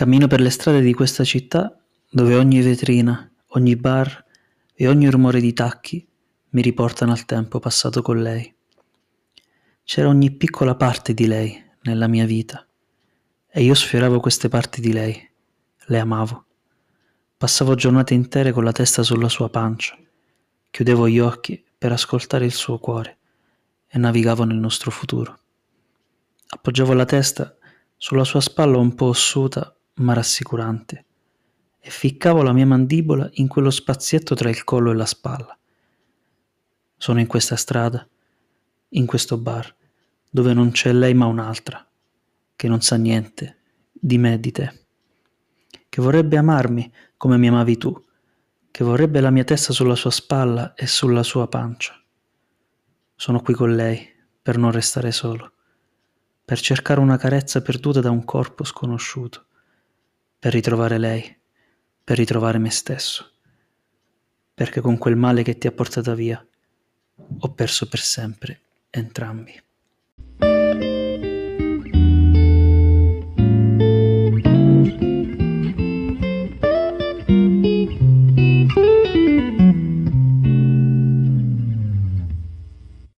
Cammino per le strade di questa città dove ogni vetrina, ogni bar e ogni rumore di tacchi mi riportano al tempo passato con lei. C'era ogni piccola parte di lei nella mia vita e io sfioravo queste parti di lei, le amavo. Passavo giornate intere con la testa sulla sua pancia, chiudevo gli occhi per ascoltare il suo cuore e navigavo nel nostro futuro. Appoggiavo la testa sulla sua spalla un po' ossuta ma rassicurante e ficcavo la mia mandibola in quello spazietto tra il collo e la spalla. Sono in questa strada, in questo bar, dove non c'è lei ma un'altra, che non sa niente di me e di te, che vorrebbe amarmi come mi amavi tu, che vorrebbe la mia testa sulla sua spalla e sulla sua pancia. Sono qui con lei per non restare solo, per cercare una carezza perduta da un corpo sconosciuto per ritrovare lei, per ritrovare me stesso, perché con quel male che ti ha portata via ho perso per sempre entrambi.